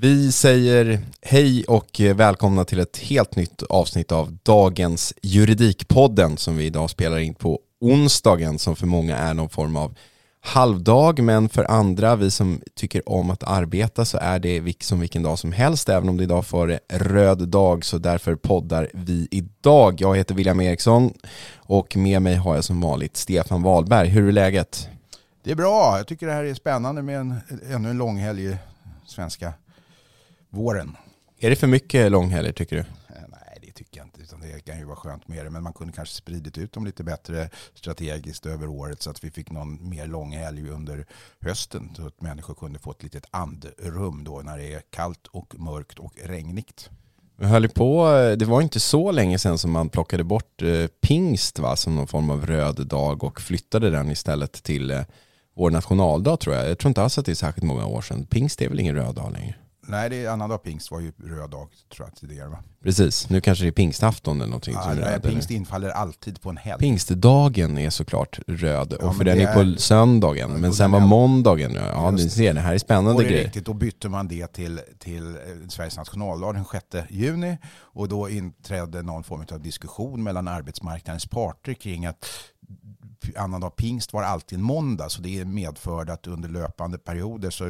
Vi säger hej och välkomna till ett helt nytt avsnitt av dagens Juridikpodden som vi idag spelar in på onsdagen som för många är någon form av halvdag men för andra, vi som tycker om att arbeta så är det som vilken dag som helst även om det idag får röd dag så därför poddar vi idag. Jag heter William Eriksson och med mig har jag som vanligt Stefan Wahlberg. Hur är läget? Det är bra. Jag tycker det här är spännande med en, ännu en långhelg i svenska våren. Är det för mycket långhelger tycker du? Eh, Nej, det tycker jag inte. Utan det kan ju vara skönt med det. Men man kunde kanske spridit ut dem lite bättre strategiskt över året så att vi fick någon mer långhelg under hösten. Så att människor kunde få ett litet andrum då när det är kallt och mörkt och regnigt. Vi höll på, det var inte så länge sedan som man plockade bort eh, pingst va, som någon form av röd dag och flyttade den istället till eh, vår nationaldag tror jag. Jag tror inte alls att det är särskilt många år sedan. Pingst är väl ingen röd dag längre? Nej, det är annandag pingst var ju röd dag tror jag tidigare. Va? Precis, nu kanske det är pingstafton eller någonting Ja, som är röd. pingst eller? infaller alltid på en helg. Pingstdagen är såklart röd och Ja, för men den det är på är- söndagen. Men och sen var är- måndagen, ja ni ser det här är spännande Och är grejer. riktigt, då bytte man det till, till eh, Sveriges nationaldag den 6 juni och då inträdde någon form av diskussion mellan arbetsmarknadens parter kring att annandag pingst var alltid en måndag så det medförde att under löpande perioder, så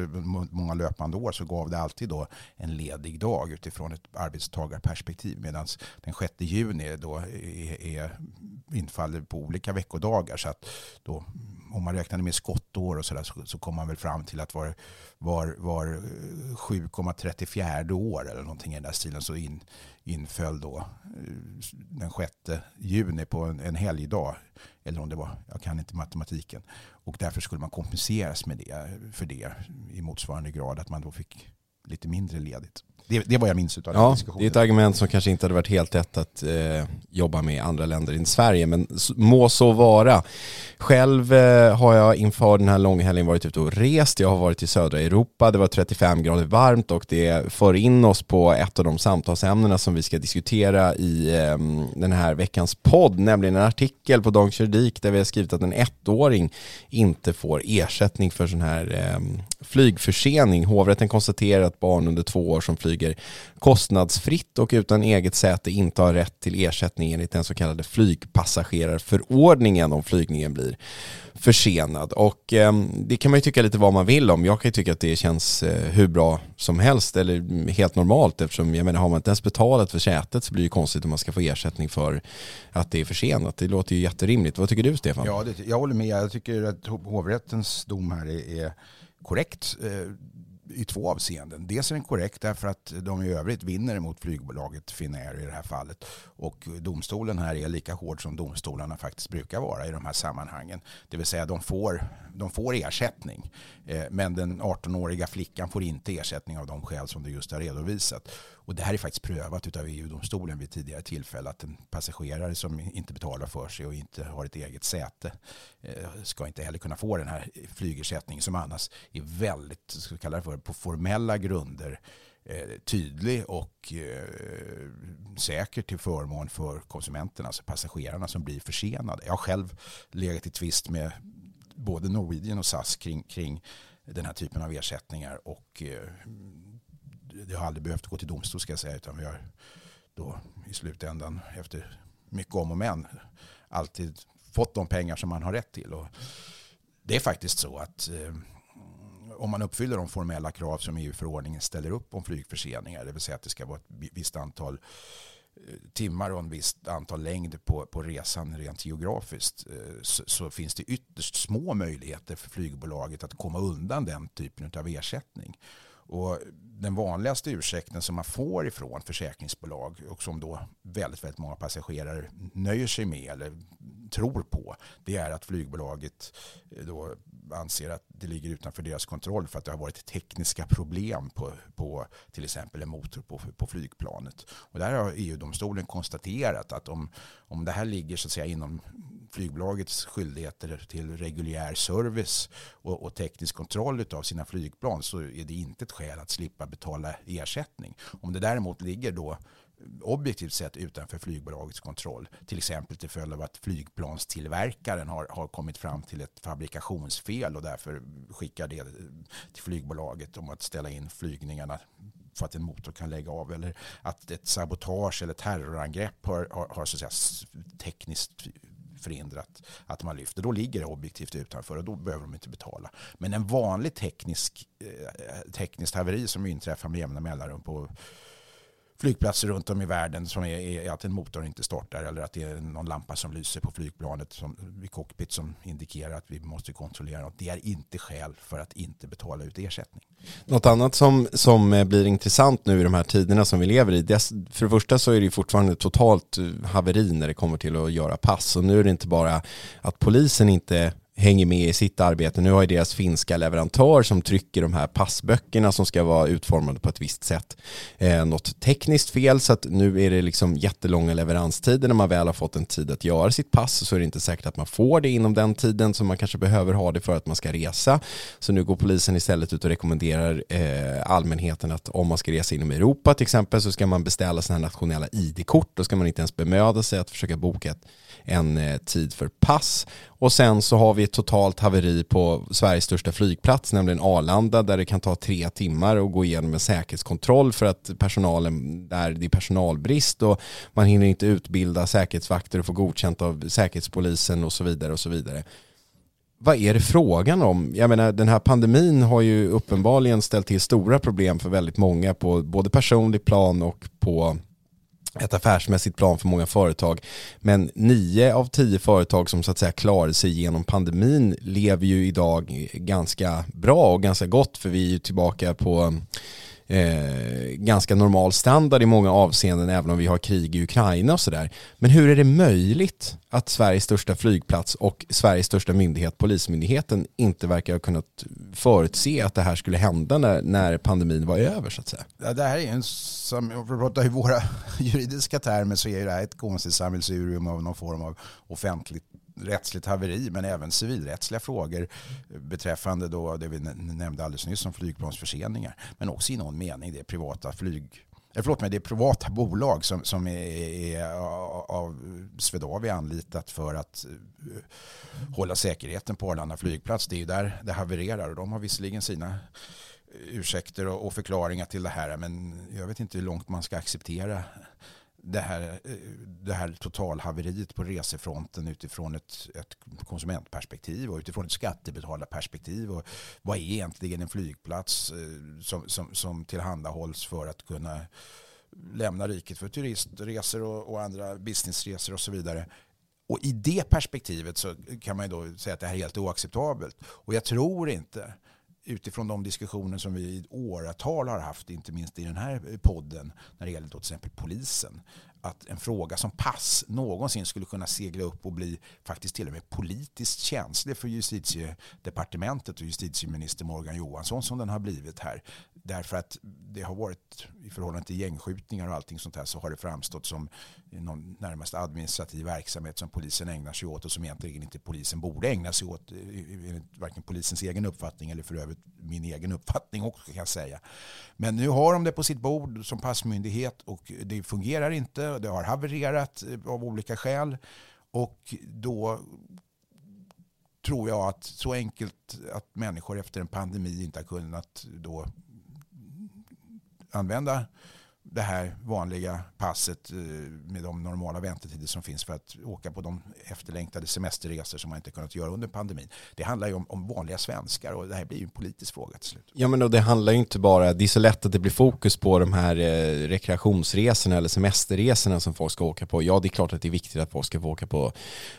många löpande år, så gav det alltid då en ledig dag utifrån ett arbetstagarperspektiv medan den 6 juni då är, är, infaller på olika veckodagar så att då om man räknade med skottår och sådär så, så kom man väl fram till att var, var, var eh, 7,34 år eller någonting i den där stilen så in, inföll då eh, den 6 juni på en, en helgdag. Eller om det var, jag kan inte matematiken. Och därför skulle man kompenseras med det, för det i motsvarande grad att man då fick lite mindre ledigt. Det, det var jag minns den Ja, diskussionen. det är ett argument som kanske inte hade varit helt lätt att eh, jobba med i andra länder än Sverige, men må så vara. Själv eh, har jag inför den här långhelgen varit ute och rest. Jag har varit i södra Europa, det var 35 grader varmt och det för in oss på ett av de samtalsämnena som vi ska diskutera i eh, den här veckans podd, nämligen en artikel på Dagens Juridik där vi har skrivit att en ettåring inte får ersättning för sån här eh, flygförsening. Hovrätten konstaterar att barn under två år som flyger kostnadsfritt och utan eget säte inte har rätt till ersättning enligt den så kallade flygpassagerarförordningen om flygningen blir försenad. Och eh, det kan man ju tycka lite vad man vill om. Jag kan ju tycka att det känns eh, hur bra som helst eller helt normalt eftersom jag menar har man inte ens betalat för sätet så blir det konstigt om man ska få ersättning för att det är försenat. Det låter ju jätterimligt. Vad tycker du Stefan? Ja, det, jag håller med. Jag tycker att hovrättens dom här är, är korrekt. Eh, I två avseenden. Dels är den korrekt därför att de i övrigt vinner mot flygbolaget Finnair i det här fallet. Och domstolen här är lika hård som domstolarna faktiskt brukar vara i de här sammanhangen. Det vill säga de får, de får ersättning. Eh, men den 18-åriga flickan får inte ersättning av de skäl som du just har redovisat. Och det här är faktiskt prövat av EU-domstolen vid tidigare tillfälle att en passagerare som inte betalar för sig och inte har ett eget säte eh, ska inte heller kunna få den här flygersättningen som annars är väldigt, ska vi kalla det för, på formella grunder eh, tydlig och säker till förmån för konsumenterna, alltså passagerarna som blir försenade. Jag har själv legat i tvist med både Norwegian och SAS kring, kring den här typen av ersättningar och eh, det har aldrig behövt gå till domstol ska jag säga utan vi har då i slutändan efter mycket om och men alltid fått de pengar som man har rätt till. Och det är faktiskt så att eh, om man uppfyller de formella krav som EU-förordningen ställer upp om flygförseningar, det vill säga att det ska vara ett visst antal Eh, timmar och en visst antal längd på, på resan rent geografiskt eh, så, så, finns det ytterst små möjligheter för flygbolaget att komma undan den typen av ersättning. Och den vanligaste ursäkten som man får ifrån försäkringsbolag och som då väldigt, väldigt många passagerare nöjer sig med eller tror på det är att flygbolaget eh, då anser att det ligger utanför deras kontroll för att det har varit tekniska problem på, på till exempel en motor på, på flygplanet. Och där har EU-domstolen konstaterat att om, om det här ligger så att säga inom flygbolagets skyldigheter till reguljär service och, och teknisk kontroll av sina flygplan så är det inte ett skäl att slippa betala ersättning. Om det däremot ligger då objektivt sett utanför flygbolagets kontroll. Till exempel till följd av att flygplanstillverkaren har, har kommit fram till ett fabrikationsfel och därför skickar det till flygbolaget om att ställa in flygningarna för att en motor kan lägga av eller att ett sabotage eller terrorangrepp har, har, har så att säga, tekniskt förhindrat att man lyfter. Då ligger det objektivt utanför och då behöver de inte betala. Men en vanlig teknisk, eh, tekniskt haveri som inträffar med jämna mellanrum på flygplatser runt om i världen som är, är, att en motor inte startar eller att det är någon lampa som lyser på flygplanet som, vid cockpit som indikerar att vi måste kontrollera något. Det är inte skäl för att inte betala ut ersättning. Något annat som, som eh, blir intressant nu i de här tiderna som vi lever i, det, för det första så är det fortfarande totalt eh, haveri när det kommer till att göra pass och nu är det inte bara att polisen inte hänger med i sitt arbete. Nu har ju deras finska leverantör som trycker de här passböckerna som ska vara utformade på ett visst sätt. Eh, något tekniskt fel så att nu är det liksom jättelånga leveranstider när man väl har fått en tid att göra sitt pass så är det inte säkert att man får det inom den tiden som man kanske behöver ha det för att man ska resa. Så nu går polisen istället ut och rekommenderar eh, allmänheten att om man ska resa inom Europa till exempel så ska man beställa sina nationella ID-kort. Då ska man inte ens bemöda sig att försöka boka ett en eh, tid för pass. Och sen så har vi ett totalt haveri på Sveriges största flygplats, nämligen Arlanda, där det kan ta tre timmar att gå igenom en säkerhetskontroll för att personalen, där det är personalbrist och man hinner inte utbilda säkerhetsvakter och få godkänt av säkerhetspolisen och så vidare och så vidare vad är det frågan om? Jag menar den här pandemin har ju uppenbarligen ställt till stora problem för väldigt många på både personlig plan och på ett affärsmässigt plan för många företag. Men nio av tio företag som så att säga klarade sig genom pandemin lever ju idag ganska bra och ganska gott för vi är ju tillbaka på eh, ganska normal standard i många avseenden även om vi har krig i Ukraina och sådär. Men hur är det möjligt att Sveriges största flygplats och Sveriges största myndighet, Polismyndigheten, inte verkar ha kunnat förutse att det här skulle hända när, när pandemin var över så att säga? Ja, det här är en, som, om vi pratar i våra juridiska termer så är det här ett konstigt sammelsurium av någon form av offentligt rättsligt haveri men även civilrättsliga frågor beträffande då det vi nämnde alldeles nyss om flygplansförseningar. Men också i någon mening det privata flyg eh, Förlåt mig, det är privata bolag som, som är, är av Swedavia anlitat för att eh, hålla säkerheten på Arlanda flygplats. Det är ju där det havererar och de har visserligen sina eh, ursäkter och förklaringar till det här. Men jag vet inte hur långt man ska acceptera det här, eh, det här totalhaveriet på resefronten utifrån ett, ett konsumentperspektiv och utifrån ett skattebetalarperspektiv. Och vad är egentligen en flygplats eh, som, som, som tillhandahålls för att kunna lämna riket för turistresor och, och andra businessresor och så vidare. Och i det perspektivet så kan man ju då säga att det här är helt oacceptabelt. Och jag tror inte utifrån de diskussioner som vi i åratal har haft, inte minst i den här podden, när det gäller till exempel polisen, att en fråga som pass någonsin skulle kunna segla upp och bli faktiskt till och med politiskt känslig för justitiedepartementet och justitieminister Morgan Johansson som den har blivit här. Därför att det har varit i förhållande till gängskjutningar och allting sånt här så har det framstått som någon närmast administrativ verksamhet som polisen ägnar sig åt och som egentligen inte polisen borde ägna sig åt eh, enligt varken polisens egen uppfattning eller för övrigt min egen uppfattning också kan jag säga. Men nu har de det på sitt bord som passmyndighet och det fungerar inte. Det har havererat eh, av olika skäl. Och då tror jag att så enkelt att människor efter en pandemi inte har kunnat då använda det här vanliga passet eh, med de normala väntetider som finns för att åka på de efterlängtade semesterresor som man inte kunnat göra under pandemin. Det handlar ju om, om vanliga svenskar och det här blir ju en politisk fråga till slut. Ja men då det handlar ju inte bara, det är så lätt att det blir fokus på de här eh, rekreationsresorna eller semesterresorna som folk ska åka på. Ja det är klart att det är viktigt att folk ska få åka på,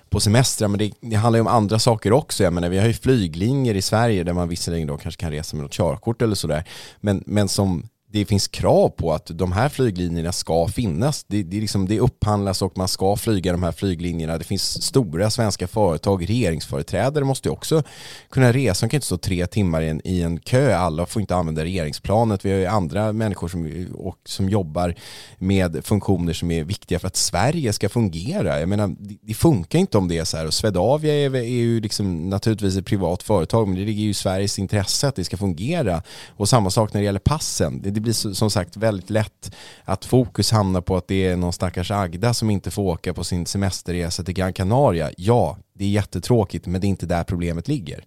på semestrar men det, det handlar ju om andra saker också. Jag menar vi har ju flyglinjer i Sverige där man visserligen då kanske kan resa med något körkort eller sådär men, men som det finns krav på att de här flyglinjerna ska finnas. Det, det, liksom, det upphandlas och man ska flyga de här flyglinjerna. Det finns stora svenska företag, regeringsföreträdare måste också kunna resa. De kan inte stå tre timmar i en, i en kö. Alla får inte använda regeringsplanet. Vi har ju andra människor som, och, som jobbar med funktioner som är viktiga för att Sverige ska fungera. Jag menar, det, det funkar inte om det är så här. Och Swedavia är, är ju liksom naturligtvis ett privat företag, men det ligger ju i Sveriges intresse att det ska fungera. Och samma sak när det gäller passen. Det, blir som sagt väldigt lätt att fokus hamnar på att det är någon stackars Agda som inte får åka på sin semesterresa till Gran Canaria. Ja, det är jättetråkigt men det är inte där problemet ligger.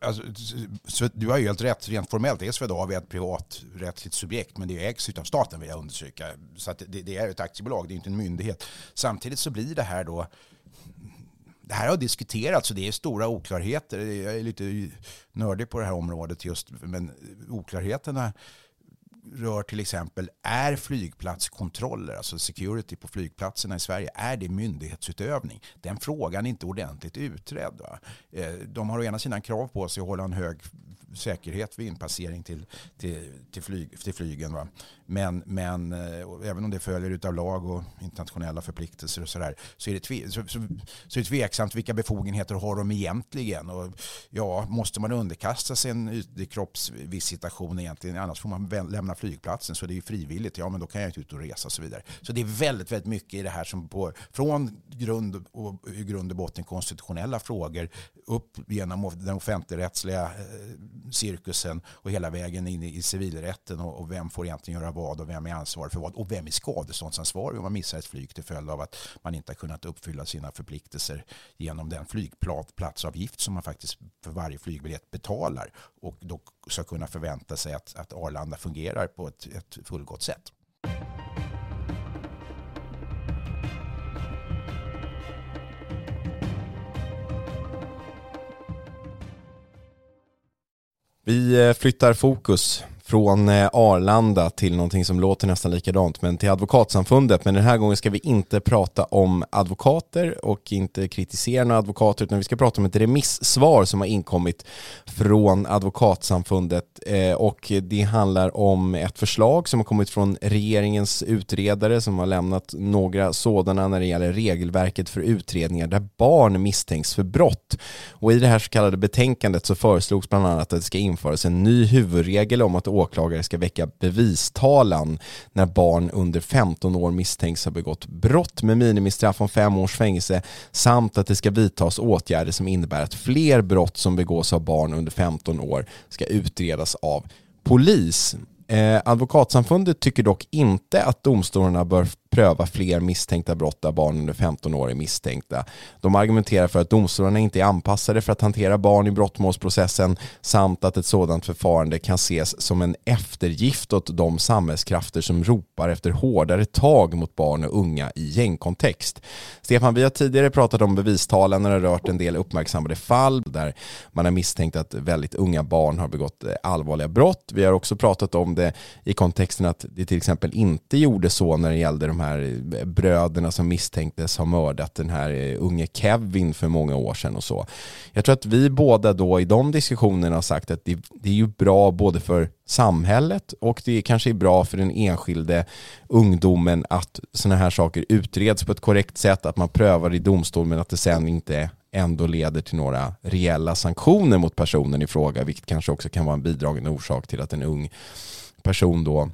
Alltså, du har ju helt rätt, rent formellt är Swedavia ett privaträttsligt subjekt men det ägs av staten vill jag understryka. Så det, det, är ett aktiebolag, det är inte en myndighet. Samtidigt så blir det här då det här har diskuterats och det är stora oklarheter. Jag är lite nördig på det här området just, men oklarheterna rör till exempel, är flygplatskontroller, alltså security på flygplatserna i Sverige, är det myndighetsutövning? Den frågan är inte ordentligt utredd. Va? Eh, de har å ena sidan krav på sig att hålla en hög säkerhet vid inpassering till, till, till, flyg, till flygen. Va? Men, men eh, även om det följer av lag och internationella förpliktelser och sådär så är det, tve, så, så, så är det tveksamt vilka befogenheter har de egentligen. Och, ja, måste man underkasta sig en ytlig kroppsvisitation egentligen? Annars får man lämna flygplatsen så det är frivilligt. Ja, men då kan jag inte ut och resa och så vidare. Så det är väldigt, väldigt mycket i det här som på, från grund och, i grund och botten konstitutionella frågor upp genom den offentligrättsliga eh, cirkusen och hela vägen in i civilrätten och, och vem får egentligen göra vad och vem är ansvarig för vad och vem är skadeståndsansvarig om man missar ett flyg till följd av att man inte har kunnat uppfylla sina förpliktelser genom den flygplatsavgift som man faktiskt för varje flygbiljett betalar och då ska kunna förvänta sig att, att Arlanda fungerar på ett, ett fullgott sätt. Vi eh, flyttar fokus från eh, Arlanda till någonting som låter nästan likadant, men till Advokatsamfundet. Men den här gången ska vi inte prata om advokater och inte kritisera några advokater, utan vi ska prata om ett remissvar som har inkommit från Advokatsamfundet. Eh, och det handlar om ett förslag som har kommit från regeringens utredare som har lämnat några sådana när det gäller regelverket för utredningar där barn misstänks för brott. Och i det här så kallade betänkandet så föreslogs bland annat att det ska införas en ny huvudregel om att åklagare ska väcka bevistalan när barn under 15 år misstänks ha begått brott med minimistraff om fem års fängelse samt att det ska vidtas åtgärder som innebär att fler brott som begås av barn under 15 år ska utredas av polis. Eh, advokatsamfundet tycker dock inte att domstolarna bör pröva fler misstänkta brott där barn under 15 år är misstänkta. De argumenterar för att domstolarna inte är anpassade för att hantera barn i brottmålsprocessen samt att ett sådant förfarande kan ses som en eftergift åt de samhällskrafter som ropar efter hårdare tag mot barn och unga i gängkontext. Stefan, vi har tidigare pratat om bevistalen när det har rört en del uppmärksammade fall där man har misstänkt att väldigt unga barn har begått eh, allvarliga brott. Vi har också pratat om det i kontexten att det till exempel inte gjorde så när det gällde de här bröderna som misstänktes ha mördat den här eh, unge Kevin för många år sedan och så. Jag tror att vi båda då i de diskussionerna har sagt att det, det är ju bra både för samhället och det kanske är bra för den enskilde ungdomen att sådana här saker utreds på ett korrekt sätt, att man prövar i domstol men att det sen inte ändå leder till några reella sanktioner mot personen i fråga, vilket kanske också kan vara en bidragande orsak till att en ung person då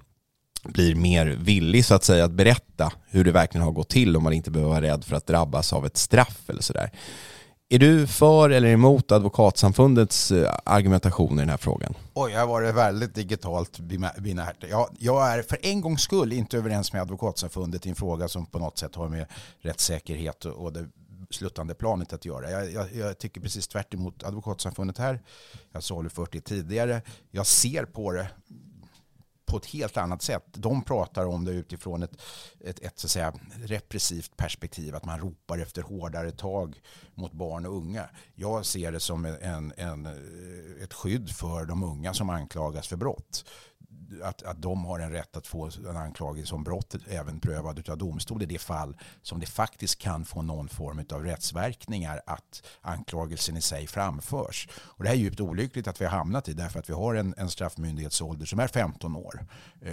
blir mer villig så att säga att berätta hur det verkligen har gått till om man inte behöver vara rädd för att drabbas av ett straff eller sådär. Är du för eller emot Advokatsamfundets eh, argumentation i den här frågan? Oj, jag har varit väldigt digitalt binärt. Jag, jag är för en gångs skull inte överens med Advokatsamfundet i en fråga som på något sätt har med rättssäkerhet och det sluttande planet att göra. Jag, jag, jag tycker precis tvärt emot Advokatsamfundet här. Jag har salufört det tidigare. Jag ser på det på ett helt annat sätt. De pratar om det utifrån ett, ett, ett så att säga, repressivt perspektiv, att man ropar efter hårdare tag mot barn och unga. Jag ser det som en, en, ett skydd för de unga som anklagas för brott att, att de har en rätt att få en anklagelse om brott även prövad av domstol i det fall som det faktiskt kan få någon form av rättsverkningar att anklagelsen i sig framförs. Och det här är djupt olyckligt att vi har hamnat i därför att vi har en, en straffmyndighetsålder som är 15 år. Eh,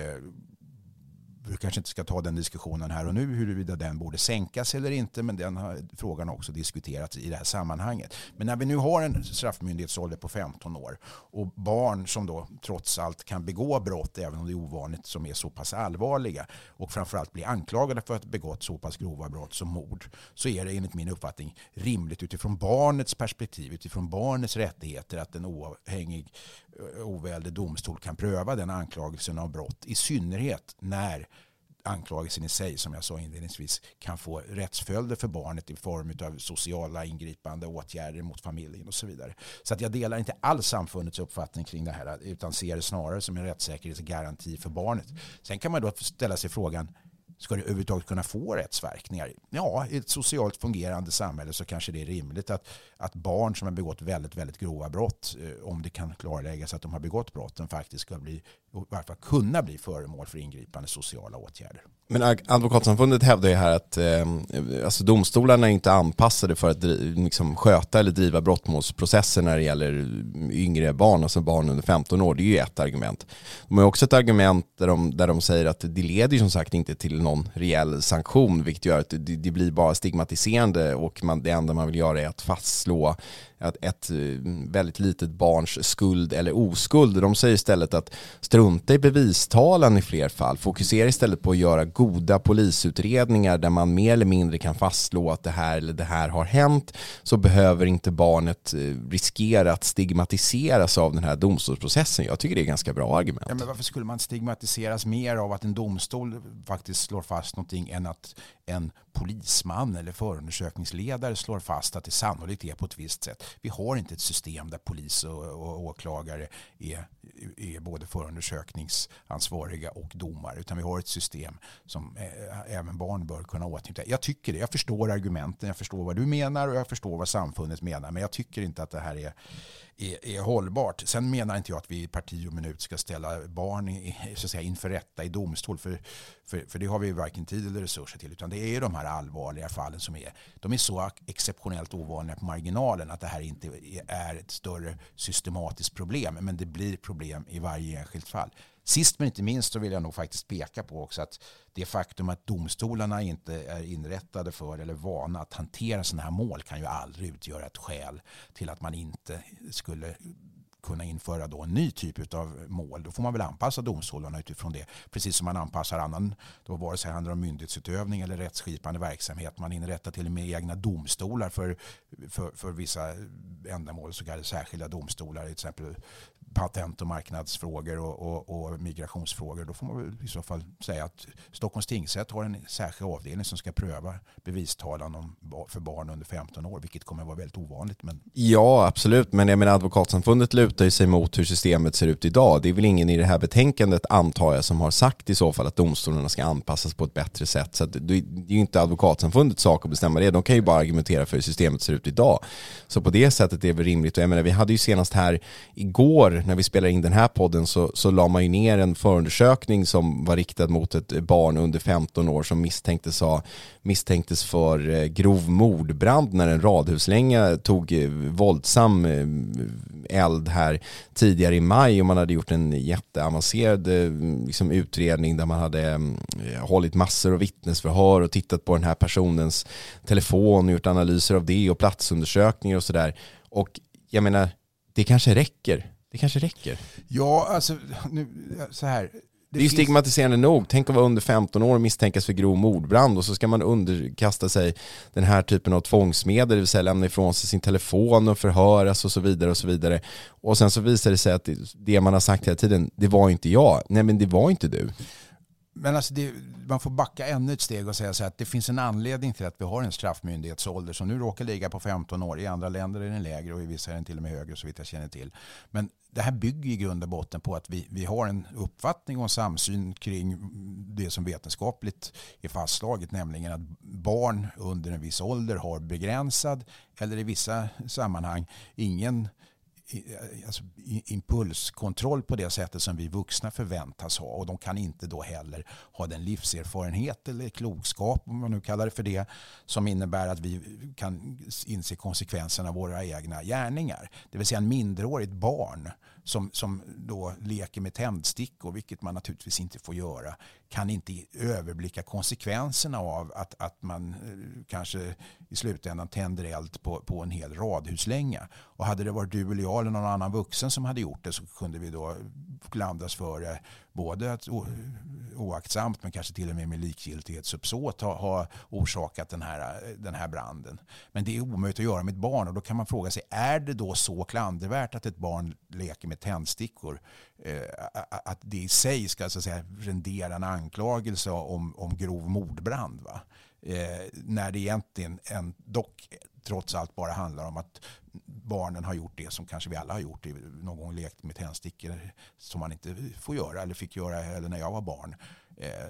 vi kanske inte ska ta den diskussionen här och nu huruvida den borde sänkas eller inte men den har, frågan har också diskuterats i det här sammanhanget. Men när vi nu har en straffmyndighetsålder på 15 år och barn som då trots allt kan begå brott även om det är ovanligt som är så pass allvarliga och framförallt blir anklagade för att ha begått så pass grova brott som mord så är det enligt min uppfattning rimligt utifrån barnets perspektiv, utifrån barnets rättigheter att en oavhängig eh, oväldig domstol kan pröva den anklagelsen av brott i synnerhet när anklagelsen i sig, som jag sa inledningsvis, kan få rättsföljder för barnet i form av sociala ingripande åtgärder mot familjen och så vidare. Så att jag delar inte alls samfundets uppfattning kring det här utan ser det snarare som en rättssäkerhetsgaranti för barnet. Sen kan man då ställa sig frågan Ska det överhuvudtaget kunna få rättsverkningar? Ja, i ett socialt fungerande samhälle så kanske det är rimligt att, att barn som har begått väldigt, väldigt grova brott, eh, om det kan klarläggas att de har begått brotten, faktiskt ska bli, i varje fall kunna bli föremål för ingripande sociala åtgärder. Men Advokatsamfundet hävdar ju här att eh, alltså domstolarna är inte anpassade för att liksom, sköta eller driva brottmålsprocesser när det gäller yngre barn, alltså barn under 15 år. Det är ju ett argument. De har också ett argument där de, där de säger att det leder ju som sagt inte till någon reell sanktion, vilket gör att det, det blir bara stigmatiserande och man, det enda man vill göra är att fastslå att ett eh, väldigt litet barns skuld eller oskuld. De säger istället att strunta i bevistalan i fler fall. Fokusera istället på att göra goda polisutredningar där man mer eller mindre kan fastslå att det här eller det här har hänt. Så behöver inte barnet eh, riskera att stigmatiseras av den här domstolsprocessen. Jag tycker det är ganska bra argument. Ja, men varför skulle man stigmatiseras mer av att en domstol faktiskt slår fast någonting än att en polisman eller förundersökningsledare slår fast att det sannolikt är på ett visst sätt. Vi har inte ett system där polis och, och åklagare är, är både förundersökningsansvariga och domare utan vi har ett system som eh, även barn bör kunna åtnjuta. Jag tycker det. Jag förstår argumenten, jag förstår vad du menar och jag förstår vad samfundet menar men jag tycker inte att det här är är, är hållbart. Sen menar inte jag att vi i parti och minut ska ställa barn i, så att säga, inför rätta i domstol. För, för, för det har vi varken tid eller resurser till. Utan det är de här allvarliga fallen som är, de är så exceptionellt ovanliga på marginalen att det här inte är ett större systematiskt problem. Men det blir problem i varje enskilt fall. Sist men inte minst så vill jag nog faktiskt peka på också att det faktum att domstolarna inte är inrättade för eller vana att hantera sådana här mål kan ju aldrig utgöra ett skäl till att man inte skulle kunna införa då en ny typ av mål. Då får man väl anpassa domstolarna utifrån det. Precis som man anpassar annan, då vare sig det handlar om myndighetsutövning eller rättsskipande verksamhet. Man inrättar till och med egna domstolar för, för, för vissa ändamål, så kallade särskilda domstolar, till exempel patent och marknadsfrågor och, och, och, migrationsfrågor. Då får man väl i så fall säga att Stockholms tingsrätt har en särskild avdelning som ska pröva bevistalan om, för barn under 15 år, vilket kommer att vara väldigt ovanligt. Men... Ja, absolut. Men jag menar advokatsamfundet lutar sig mot hur systemet ser ut idag. Det är väl ingen i det här betänkandet, antar jag, som har sagt i så fall att domstolarna ska anpassas på ett bättre sätt. Så det är ju inte advokatsamfundets sak att bestämma det. De kan ju bara argumentera för hur systemet ser ut idag. Så på det sättet är det väl rimligt. Och jag menar, vi hade ju senast här igår när vi spelade in den här podden så, så la man ju ner en förundersökning som var riktad mot ett barn under 15 år som misstänktes, ha, misstänktes för eh, grov mordbrand när en radhuslänga tog eh, våldsam eh, eld här tidigare i maj och man hade gjort en jätteavancerad liksom, utredning där man hade mm, hållit massor av vittnesförhör och tittat på den här personens telefon och gjort analyser av det och platsundersökningar och sådär. Och jag menar, det kanske räcker. Det kanske räcker. Ja, alltså nu, så här. Det, är stigmatiserande nog. Tänk att vara under 15 år och misstänkas för grov mordbrand och så ska man underkasta sig den här typen av tvångsmedel, det vill säga lämna ifrån sig sin telefon och förhöras och så vidare och så vidare. Och sen så visar det sig att det man har sagt hela tiden, det var inte jag. Nej men det var inte du. Men alltså det, man får backa ännu ett steg och säga så att det finns en anledning till att vi har en straffmyndighetsålder som nu råkar ligga på 15 år. I andra länder är den lägre och i vissa är den till och med högre så vitt jag känner till. Men det här bygger i grund och botten på att vi, vi har en uppfattning och en samsyn kring det som vetenskapligt är fastslaget, nämligen att barn under en viss ålder har begränsad eller i vissa sammanhang ingen alltså, impulskontroll på det sättet som vi vuxna förväntas ha. Och de kan inte då heller ha den livserfarenhet eller klokskap, om man nu kallar det för det, som innebär att vi kan inse konsekvenserna av våra egna gärningar. Det vill säga en minderårigt barn som, som då leker med tändstickor, vilket man naturligtvis inte får göra, kan inte överblicka konsekvenserna av att, att man eh, kanske i slutändan tänder eld på, på en hel radhuslänga. Och hade det varit du eller jag eller någon annan vuxen som hade gjort det så kunde vi då klandras för det både att oaktsamt men kanske till och med med likgiltighetsuppsåt ha, ha orsakat den här, den här branden. Men det är omöjligt att göra med ett barn och då kan man fråga sig är det då så klandervärt att ett barn leker med tändstickor? Eh, att det i sig ska så att säga, rendera en anklagelse om, om grov mordbrand. Va? Eh, när det egentligen en, dock trots allt bara handlar om att barnen har gjort det som kanske vi alla har gjort. Någon gång lekt med tändstickor som man inte får göra eller fick göra eller när jag var barn. Eh,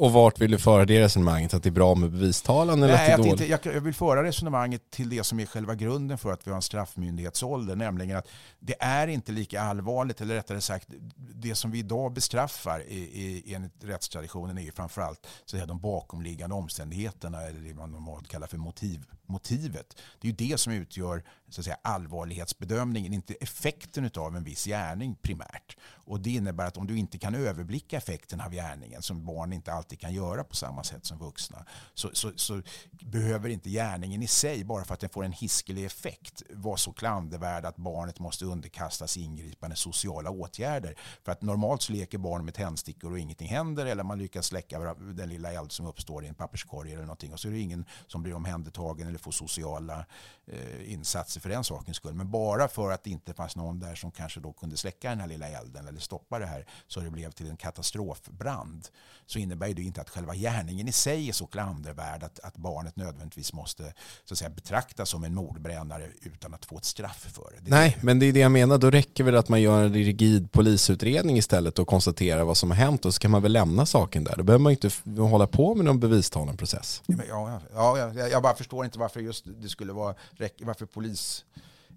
och vart vill du föra det resonemanget? Att det är bra med bevistalan? Eller Nej, att det är inte, jag vill föra resonemanget till det som är själva grunden för att vi har en straffmyndighetsålder. Nämligen att det är inte lika allvarligt, eller rättare sagt, det som vi idag bestraffar i, i, enligt rättstraditionen är ju framförallt så de bakomliggande omständigheterna, eller det man normalt kallar för motiv, motivet. Det är ju det som utgör så att säga, allvarlighetsbedömningen, inte effekten av en viss gärning primärt. Och Det innebär att om du inte kan överblicka effekten av gärningen, som barn inte alltid kan göra på samma sätt som vuxna, så, så, så behöver inte gärningen i sig, bara för att den får en hiskelig effekt, vara så klandervärd att barnet måste underkastas ingripande sociala åtgärder. För att normalt så leker barn med tändstickor och ingenting händer, eller man lyckas släcka den lilla eld som uppstår i en papperskorg eller någonting, och så är det ingen som blir omhändertagen eller får sociala eh, insatser för den sakens skull. Men bara för att det inte fanns någon där som kanske då kunde släcka den här lilla elden eller stoppa det här så det blev till en katastrofbrand så innebär det inte att själva gärningen i sig är så klandervärd att, att barnet nödvändigtvis måste så att säga, betraktas som en mordbrännare utan att få ett straff för det. det Nej, men det är det jag menar. Då räcker väl att man gör en rigid polisutredning istället och konstaterar vad som har hänt och så kan man väl lämna saken där. Då behöver man inte hålla på med någon bevistalanprocess. Ja, ja, ja, jag, jag bara förstår inte varför just det skulle vara, varför polis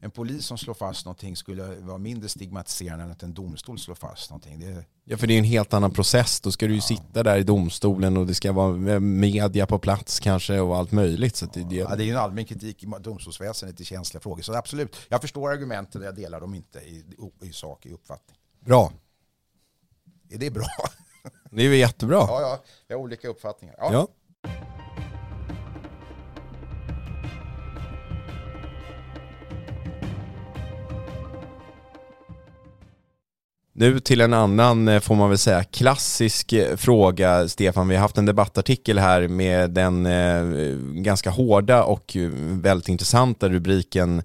en polis som slår fast någonting skulle vara mindre stigmatiserande än att en domstol slår fast någonting. Det... Ja, för det är en helt annan process. Då ska du ju ja. sitta där i domstolen och det ska vara media på plats kanske och allt möjligt. Så det, det... Ja, det är ju en allmän kritik i domstolsväsendet i känsliga frågor. Så absolut, jag förstår argumenten, jag delar dem inte i, i sak, i uppfattning. Bra. Är det bra? Det är ju jättebra. Ja, ja, vi har olika uppfattningar. ja. ja. Nu till en annan, eh, får man väl säga, klassisk eh, fråga, Stefan. Vi har haft en debattartikel här med den eh, ganska hårda och eh, väldigt intressanta rubriken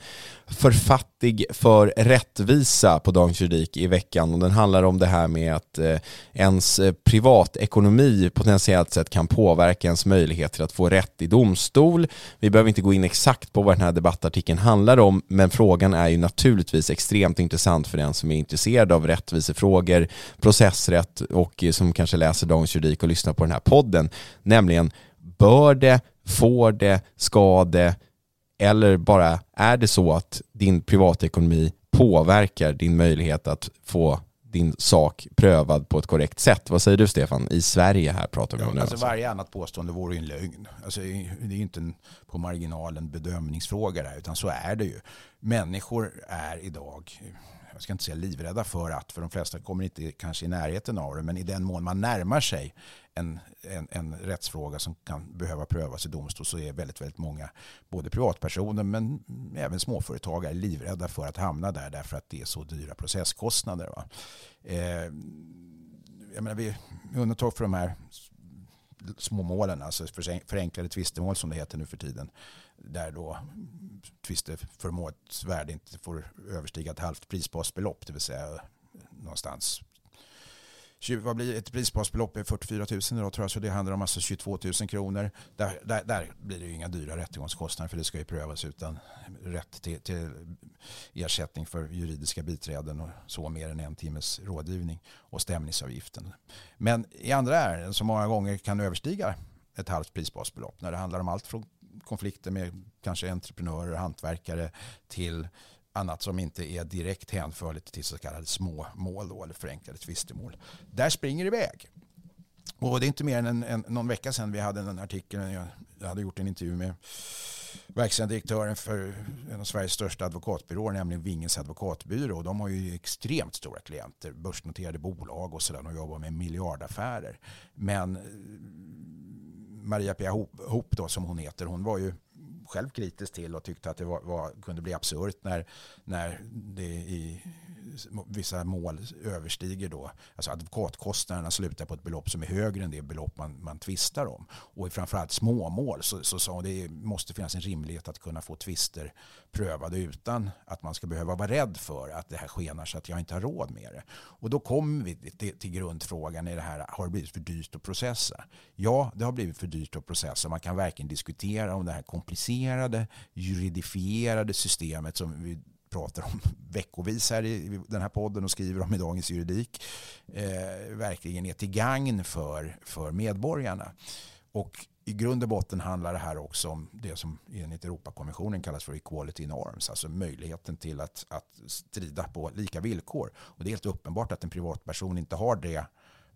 för fattig för rättvisa på Dagens Juridik i veckan och den handlar om det här med att eh, ens eh, privatekonomi potentiellt sett kan påverka ens möjligheter att få rätt i domstol. Vi behöver inte gå in exakt på vad den här debattartikeln handlar om men frågan är ju naturligtvis extremt intressant för den som är intresserad av rättvisefrågor, processrätt och eh, som kanske läser Dagens Juridik och lyssnar på den här podden. Nämligen, bör det, får det, ska det eller bara är det så att din privatekonomi påverkar din möjlighet att få din sak prövad på ett korrekt sätt. Vad säger du Stefan? I Sverige här pratar vi om ja, nu. Alltså varje annat påstående vore ju en lögn. Alltså, det är ju inte en på marginalen bedömningsfråga där, utan så är det ju. Människor är idag jag ska inte säga livrädda för att, för de flesta kommer inte kanske i närheten av det, men i den mån man närmar sig en, en, en rättsfråga som kan behöva prövas i domstol så är väldigt, väldigt många, både privatpersoner men även småföretagare, livrädda för att hamna där därför att det är så dyra processkostnader. Va? Eh, jag menar, vi, undantag för de här små målen, alltså förenklade tvistemål som det heter nu för tiden, där då tvisteföremålets värde inte får överstiga ett halvt prisbasbelopp, det vill säga någonstans vad blir ett prisbasbelopp är 44 000 idag tror jag, så det handlar om alltså 22 000 kronor. Där, där, där blir det ju inga dyra rättegångskostnader för det ska ju prövas utan rätt till, till ersättning för juridiska biträden och så mer än en timmes rådgivning och stämningsavgiften. Men i andra ärenden som många gånger kan överstiga ett halvt prisbasbelopp när det handlar om allt från konflikter med kanske entreprenörer och hantverkare till annat som inte är direkt hänförligt till så kallade småmål då, eller förenklade tvistemål. Där springer det iväg. Och det är inte mer än en, en, någon vecka sedan vi hade den artikeln. Jag, jag hade gjort en intervju med verkställande direktören för en av Sveriges största advokatbyråer, nämligen Vingens advokatbyrå. De har ju extremt stora klienter, börsnoterade bolag och sådär. De jobbar med miljardaffärer. Men eh, Maria Pia Hoop, då, som hon heter, hon var ju själv kritisk till och tyckte att det var, var, kunde bli absurt när, när det i vissa mål överstiger då, alltså advokatkostnaderna slutar på ett belopp som är högre än det belopp man, man tvistar om. Och i framförallt småmål så, så, så det måste finnas en rimlighet att kunna få tvister prövade utan att man ska behöva vara rädd för att det här skenar så att jag inte har råd med det. Och då kommer vi till, till grundfrågan i det här, har det blivit för dyrt att processa? Ja, det har blivit för dyrt att processa. Man kan verkligen diskutera om det här komplicerade, juridifierade systemet som vi pratar om veckovis här i den här podden och skriver om i Dagens Juridik eh, verkligen är till gagn för, för medborgarna. Och i grund och botten handlar det här också om det som enligt Europakonventionen kallas för equality in arms, alltså möjligheten till att, att strida på lika villkor. Och det är helt uppenbart att en privatperson inte har det,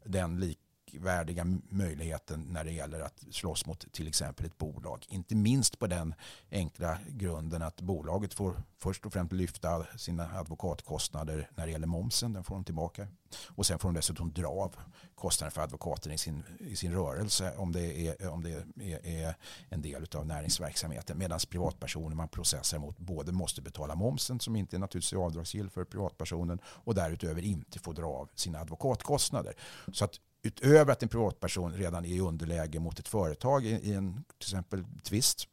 den lik, likvärdiga möjligheten när det gäller att slåss mot till exempel ett bolag. Inte minst på den enkla grunden att bolaget får först och främst lyfta sina advokatkostnader när det gäller momsen. Den får de tillbaka. Och sen får de dessutom dra av kostnaden för advokaten i sin, i sin rörelse om det är, om det är, är en del av näringsverksamheten. Medan privatpersoner man processar mot både måste betala momsen som inte är naturligtvis avdragsgill för privatpersonen och därutöver inte får dra av sina advokatkostnader. Så att utöver att en privatperson redan är i underläge mot ett företag i en till exempel tvist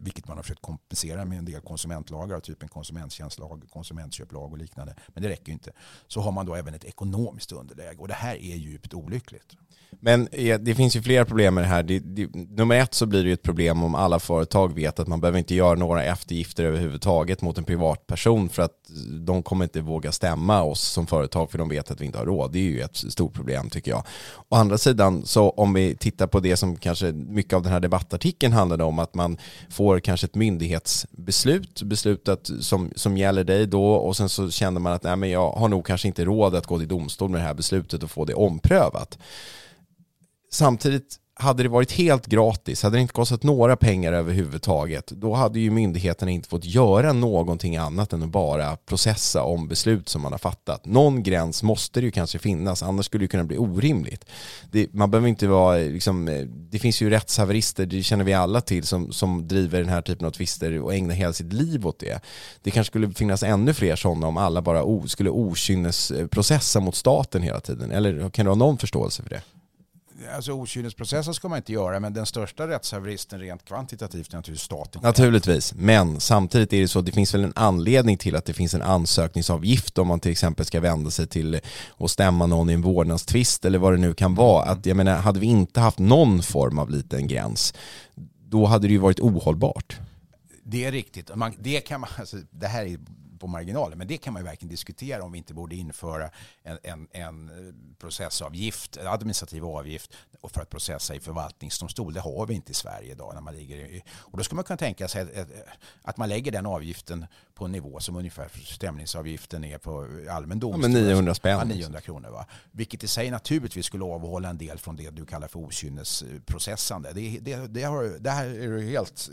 vilket man har försökt kompensera med en del konsumentlagar, typ en konsumenttjänstlag, konsumentköplag och liknande. Men det räcker ju inte. Så har man då även ett ekonomiskt underläge och det här är djupt olyckligt. Men eh, det finns ju flera problem med det här. Det, det, nummer ett så blir det ju ett problem om alla företag vet att man behöver inte göra några eftergifter överhuvudtaget mot en privatperson för att de kommer inte våga stämma oss som företag för de vet att vi inte har råd. Det är ju ett stort problem tycker jag. Å andra sidan så om vi tittar på det som kanske mycket av den här debattartikeln handlade om att man får kanske ett myndighetsbeslut beslutet som, som gäller dig då och sen så känner man att nej, men jag har nog kanske inte råd att gå till domstol med det här beslutet och få det omprövat. Samtidigt hade det varit helt gratis, hade det inte kostat några pengar överhuvudtaget, då hade ju myndigheterna inte fått göra någonting annat än att bara processa om beslut som man har fattat. Någon gräns måste det ju kanske finnas, annars skulle det kunna bli orimligt. Det, man behöver inte vara, liksom, eh, det finns ju rättshaverister, det känner vi alla till, som, som driver den här typen av tvister och ägnar hela sitt liv åt det. Det kanske skulle finnas ännu fler sådana om alla bara o, skulle okynnesprocessa mot staten hela tiden, eller kan du ha någon förståelse för det? Alltså okynnesprocessen ska man inte göra, men den största rättshaveristen rent kvantitativt är naturligtvis staten. Naturligtvis, men samtidigt är det så att det finns väl en anledning till att det finns en ansökningsavgift om man till exempel ska vända sig till och stämma någon i en vårdnadstvist eller vad det nu kan vara. Att, jag menar, hade vi inte haft någon form av liten gräns, då hade det ju varit ohållbart. Det är riktigt. Man, det, kan man, alltså, det här är på marginalen. Men det kan man ju verkligen diskutera om vi inte borde införa en, en, en processavgift, en administrativ avgift för att processa i förvaltningsdomstol. Det har vi inte i Sverige idag. När man ligger i, och då skulle man kunna tänka sig att, att man lägger den avgiften på en nivå som ungefär stämningsavgiften är på allmän domstol. Ja, 900 spänn. Ja, 900 kronor. Va? Vilket i sig naturligtvis skulle avhålla en del från det du kallar för okynnesprocessande. Det, det, det, har, det här är du helt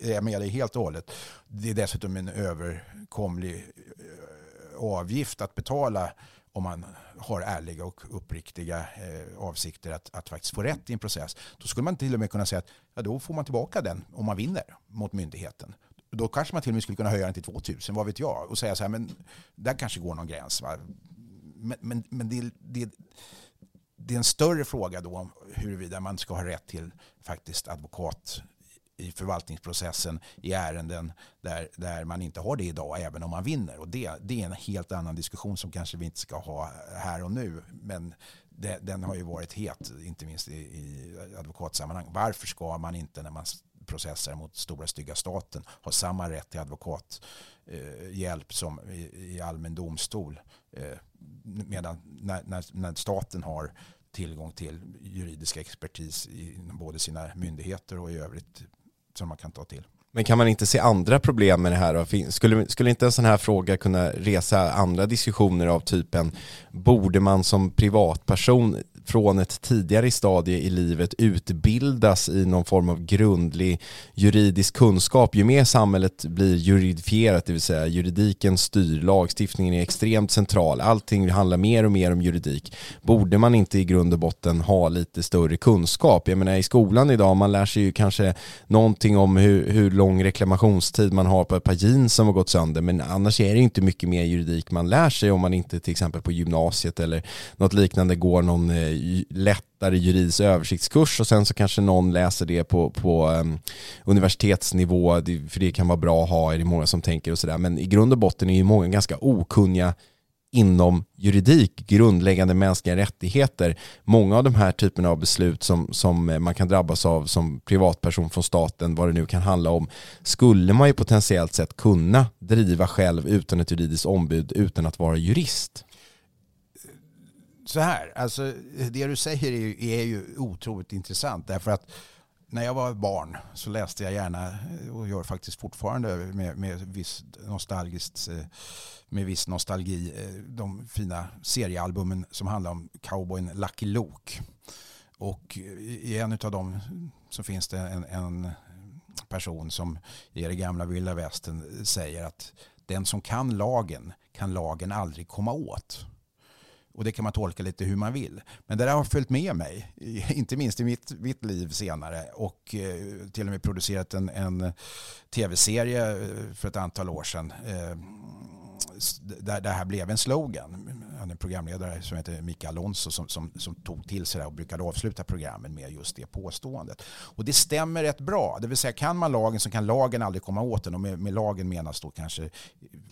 är jag med dig helt och hållet. Det är dessutom en överkomlig eh, avgift att betala om man har ärliga och uppriktiga eh, avsikter att, att faktiskt få rätt i en process. Då skulle man till och med kunna säga att ja, då får man tillbaka den om man vinner mot myndigheten. Då kanske man till och med skulle kunna höja den till 2000, vad vet jag, och säga så här, men där kanske går någon gräns. Va? Men, men, men det, det, det är en större fråga då om huruvida man ska ha rätt till faktiskt advokat i förvaltningsprocessen i ärenden där, där man inte har det idag, även om man vinner. Och det, det är en helt annan diskussion som kanske vi inte ska ha här och nu. Men det, den har ju varit het, inte minst i, i advokatsammanhang. Varför ska man inte när man processar mot stora stygga staten ha samma rätt till advokathjälp eh, som i, i allmän domstol? Eh, medan när, när, när staten har tillgång till juridisk expertis i både sina myndigheter och i övrigt som man kan ta till. Men kan man inte se andra problem med det här? Skulle, skulle inte en sån här fråga kunna resa andra diskussioner av typen borde man som privatperson från ett tidigare stadie i livet utbildas i någon form av grundlig juridisk kunskap. Ju mer samhället blir juridifierat, det vill säga juridiken styr, lagstiftningen är extremt central, allting handlar mer och mer om juridik. Borde man inte i grund och botten ha lite större kunskap? Jag menar i skolan idag, man lär sig ju kanske någonting om hur, hur lång reklamationstid man har på ett par jeans som har gått sönder, men annars är det inte mycket mer juridik man lär sig om man inte till exempel på gymnasiet eller något liknande går någon eh, lättare juridisk översiktskurs och sen så kanske någon läser det på, på um, universitetsnivå, för det kan vara bra att ha, är det många som tänker och sådär. Men i grund och botten är ju många ganska okunniga inom juridik, grundläggande mänskliga rättigheter. Många av de här typerna av beslut som, som man kan drabbas av som privatperson från staten, vad det nu kan handla om, skulle man ju potentiellt sett kunna driva själv utan ett juridiskt ombud, utan att vara jurist så här, alltså, det du säger är ju, är ju otroligt intressant därför att när jag var barn så läste jag gärna, och gör faktiskt fortfarande med, med, viss nostalgiskt, eh, med viss nostalgi, eh, de fina seriealbumen som handlar om cowboyen Lucky Luke. Och i en av dem så finns det en, en person som i det gamla vilda västern säger att den som kan lagen kan lagen aldrig komma åt. Och det kan man tolka lite hur man vill. Men det där har följt med mig, inte minst i mitt, mitt liv senare. Och eh, till och med producerat en, en tv-serie eh, för ett antal år sedan. Eh, där det här blev en slogan. Han hade en programledare som heter Mika Alonso som, som, som, tog till sig det och brukade avsluta programmen med just det påståendet. Och det stämmer rätt bra. Det vill säga kan man lagen så kan lagen aldrig komma åt den. Och med, med lagen menas då kanske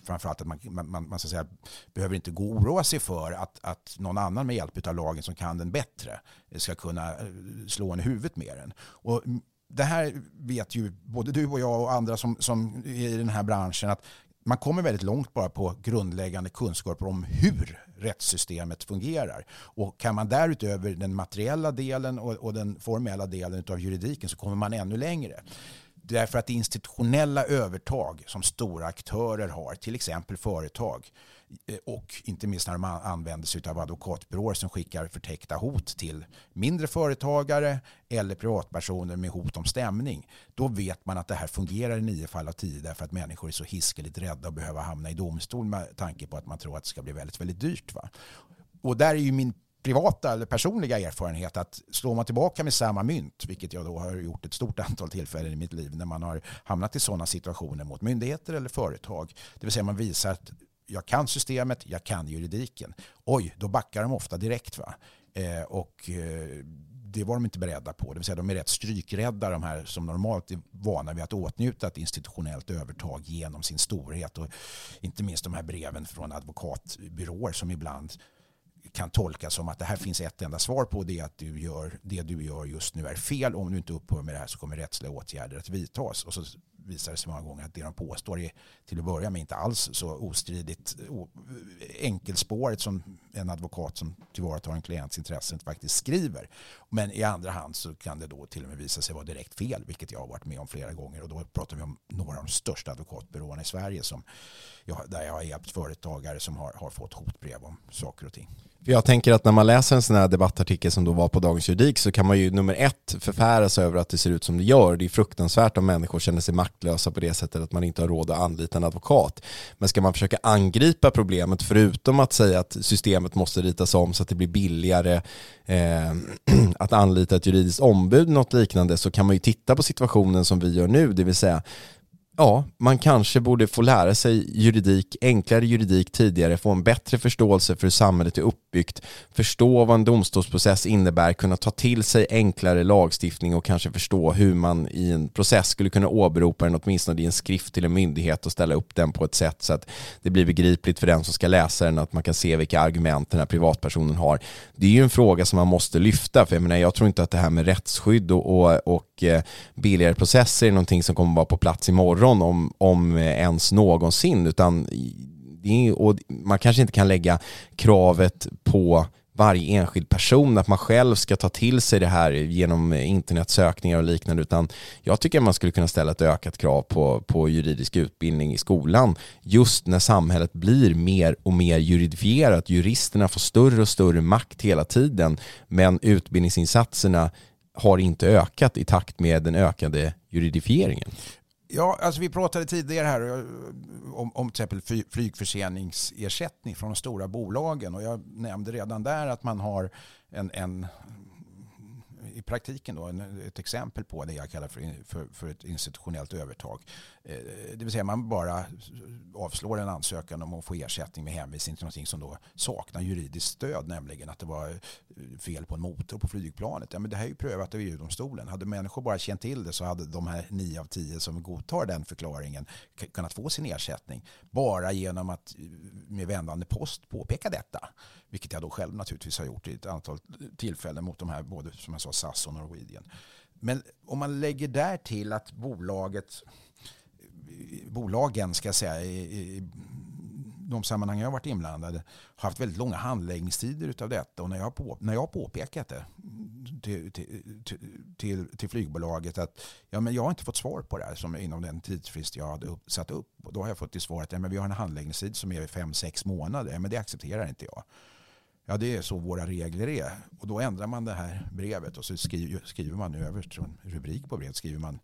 framförallt att man, man, man, man så säga, behöver inte gå och oroa sig för att, att någon annan med hjälp av lagen som kan den bättre ska kunna eh, slå en i huvudet med den. Och det här vet ju både du och jag och andra som, som är i den här branschen att man kommer väldigt långt bara på grundläggande kunskaper om hur rättssystemet fungerar. Och kan man därutöver den materiella delen och, och den formella delen av juridiken så kommer man ännu längre. Därför att institutionella övertag som stora aktörer har, till exempel företag, Eh, Eh, och inte minst när de använder sig av advokatbyråer som skickar förtäckta hot till mindre företagare eller privatpersoner med hot om stämning. Då vet man att det här fungerar i nio fall av tio därför att människor är så hiskeligt rädda att behöva hamna i domstol med tanke på att man tror att det ska bli väldigt, väldigt dyrt. Va? Och där är ju min privata eller personliga erfarenhet att slår man tillbaka med samma mynt, vilket jag då har gjort ett stort antal tillfällen i mitt liv när man har hamnat i sådana situationer mot myndigheter eller företag. Det vill säga man visar att jag kan systemet, jag kan juridiken. Oj, då backar de ofta direkt. va? Eh, och eh, det var de inte beredda på. Det vill säga de är rätt strykrädda de här som normalt är vana vid att åtnjuta ett institutionellt övertag genom sin storhet. Och inte minst de här breven från advokatbyråer som ibland kan tolkas som att det här finns ett enda svar på det att du gör, det du gör just nu är fel. Om du inte upphör med det här så kommer rättsliga åtgärder att vidtas. Och så visar det sig många gånger att det de påstår är till att börja med inte alls så ostridigt enkelspåret som en advokat som tillvaratar en klients intressen faktiskt skriver. Men i andra hand så kan det då till och med visa sig vara direkt fel, vilket jag har varit med om flera gånger. Och då pratar vi om några av de största advokatbyråerna i Sverige som jag, där jag har hjälpt företagare som har, har fått hotbrev om saker och ting. Jag tänker att när man läser en sån här debattartikel som då var på Dagens Juridik så kan man ju nummer ett förfäras över att det ser ut som det gör. Det är fruktansvärt om människor känner sig maktlösa på det sättet att man inte har råd att anlita en advokat. Men ska man försöka angripa problemet förutom att säga att systemet måste ritas om så att det blir billigare eh, att anlita ett juridiskt ombud, något liknande, så kan man ju titta på situationen som vi gör nu, det vill säga ja, man kanske borde få lära sig juridik, enklare juridik tidigare, få en bättre förståelse för hur samhället är uppbyggt, förstå vad en domstolsprocess innebär, kunna ta till sig enklare lagstiftning och kanske förstå hur man i en process skulle kunna åberopa den åtminstone i en skrift till en myndighet och ställa upp den på ett sätt så att det blir begripligt för den som ska läsa den, att man kan se vilka argument den här privatpersonen har. Det är ju en fråga som man måste lyfta, för jag menar, jag tror inte att det här med rättsskydd och, och, och eh, billigare processer är någonting som kommer vara på plats imorgon imorgon om, om ens någonsin. Utan och man kanske inte kan lägga kravet på varje enskild person, att man själv ska ta till sig det här genom internetsökningar och liknande, utan jag tycker att man skulle kunna ställa ett ökat krav på, på juridisk utbildning i skolan, just när samhället blir mer och mer juridifierat. Juristerna får större och större makt hela tiden, men utbildningsinsatserna har inte ökat i takt med den ökade juridifieringen. Ja, alltså vi pratade tidigare här om, om till exempel flygförseningsersättning från de stora bolagen och jag nämnde redan där att man har en, en i praktiken då, ett exempel på det jag kallar för, för, för ett institutionellt övertag. Eh, det vill säga man bara avslår en ansökan om att få ersättning med hänvisning till någonting som då saknar juridiskt stöd, nämligen att det var eh, fel på en motor på flygplanet. Ja, men det här är ju prövat av EU-domstolen. Hade människor bara känt till det så hade de här nio av tio som godtar den förklaringen kunnat få sin ersättning bara genom att eh, med vändande post påpeka detta. Vilket jag då själv naturligtvis har gjort i ett antal tillfällen mot de här både som jag sa SAS och Norwegian. Men om man lägger där till att bolaget bolagen ska jag säga, i, i de sammanhang jag har varit inblandade har haft väldigt långa handläggningstider utav detta. Och när jag, på, när jag har påpekat det till, till, till, till, flygbolaget att ja, men jag har inte fått svar på det här som inom den tidsfrist jag hade upp, satt upp. Och då har jag fått till svar att ja, men vi har en handläggningstid som är fem sex månader. Ja, men det accepterar inte jag. Ja, det är så våra regler är. Och då ändrar man det här brevet och så skriver, skriver man överst, rubrik på brevet skriver man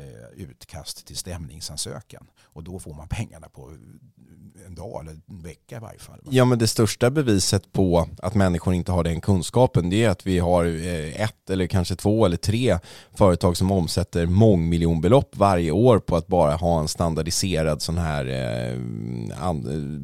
Eh, utkast till stämningsansökan. Och då får man pengarna på en dag eller en vecka i varje fall. Ja men det största beviset på att människor inte har den kunskapen det är att vi har eh, ett eller kanske två eller tre företag som omsätter mångmiljonbelopp varje år på att bara ha en standardiserad sån här, eh,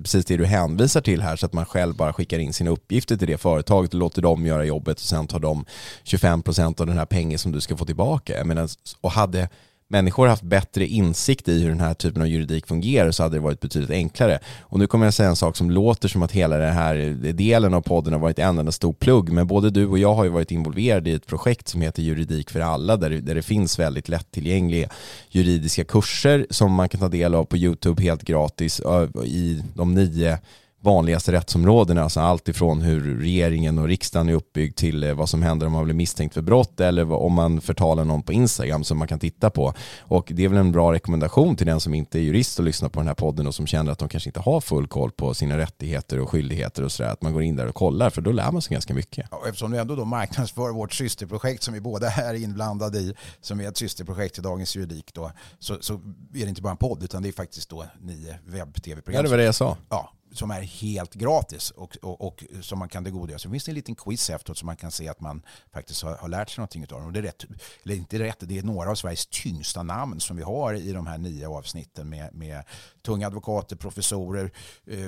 precis det du hänvisar till här, så att man själv bara skickar in sina uppgifter till det företaget och låter dem göra jobbet och sen tar de 25% av den här pengen som du ska få tillbaka. Jag menar, och hade människor haft bättre insikt i hur den här typen av juridik fungerar så hade det varit betydligt enklare. Och nu kommer jag säga en sak som låter som att hela den här delen av podden har varit en enda stor plugg, men både du och jag har ju varit involverade i ett projekt som heter Juridik för alla, där, där det finns väldigt lättillgängliga juridiska kurser som man kan ta del av på YouTube helt gratis i de nio vanligaste rättsområdena, alltså allt ifrån hur regeringen och riksdagen är uppbyggd till eh, vad som händer om man blir misstänkt för brott eller om man förtalar någon på Instagram som man kan titta på. Och det är väl en bra rekommendation till den som inte är jurist och lyssnar på den här podden och som känner att de kanske inte har full koll på sina rättigheter och skyldigheter och sådär, att man går in där och kollar för då lär man sig ganska mycket. Ja, eftersom du ändå då marknadsför vårt systerprojekt som vi båda är inblandade i, som är ett systerprojekt till Dagens Juridik då, så, så är det inte bara en podd utan det är faktiskt då nio webb-tv-program. Ja, det var det jag sa. Ja, som är helt gratis och, och, och som man kan tillgodogöra sig. Det finns en liten quiz efteråt så man kan se att man faktiskt har, har lärt sig någonting av dem. Och det är rätt, eller inte rätt, det är några av Sveriges tyngsta namn som vi har i de här nio avsnitten med, med tunga advokater, professorer, eh,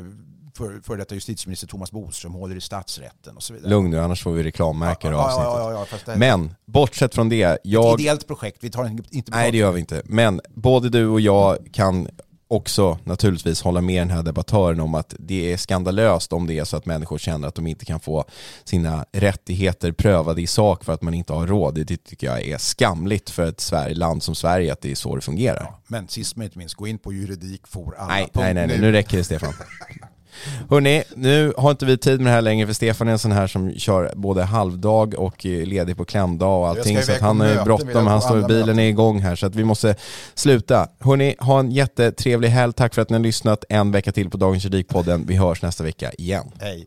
för, för detta justitieminister Thomas Bodström håller i statsrätten och så vidare. Lugn nu, annars får vi reklammärken i Ja, ja, avsnittet. ja, ja, här- Men bortsett från det, Ett jag... ideellt projekt, vi tar inte Nej det gör vi inte. Men både du och jag kan också naturligtvis hålla med den här debattören om att det är skandalöst om det är så att människor känner att de inte kan få sina rättigheter prövade i sak för att man inte har råd. Det tycker jag är skamligt för ett Sverige, land som Sverige att det är så det fungerar. Ja, men sist men inte minst, gå in på juridik alla. Nej, nej, nej, nu räcker det Stefan. Hörni, nu har inte vi tid med det här längre för Stefan är en sån här som kör både halvdag och ledig på klämdag och allting. Så att han har bråttom, han står i bilen är igång här så att vi måste sluta. Hörni, ha en jättetrevlig helg. Tack för att ni har lyssnat en vecka till på Dagens Juridikpodden. Vi hörs nästa vecka igen. Hej.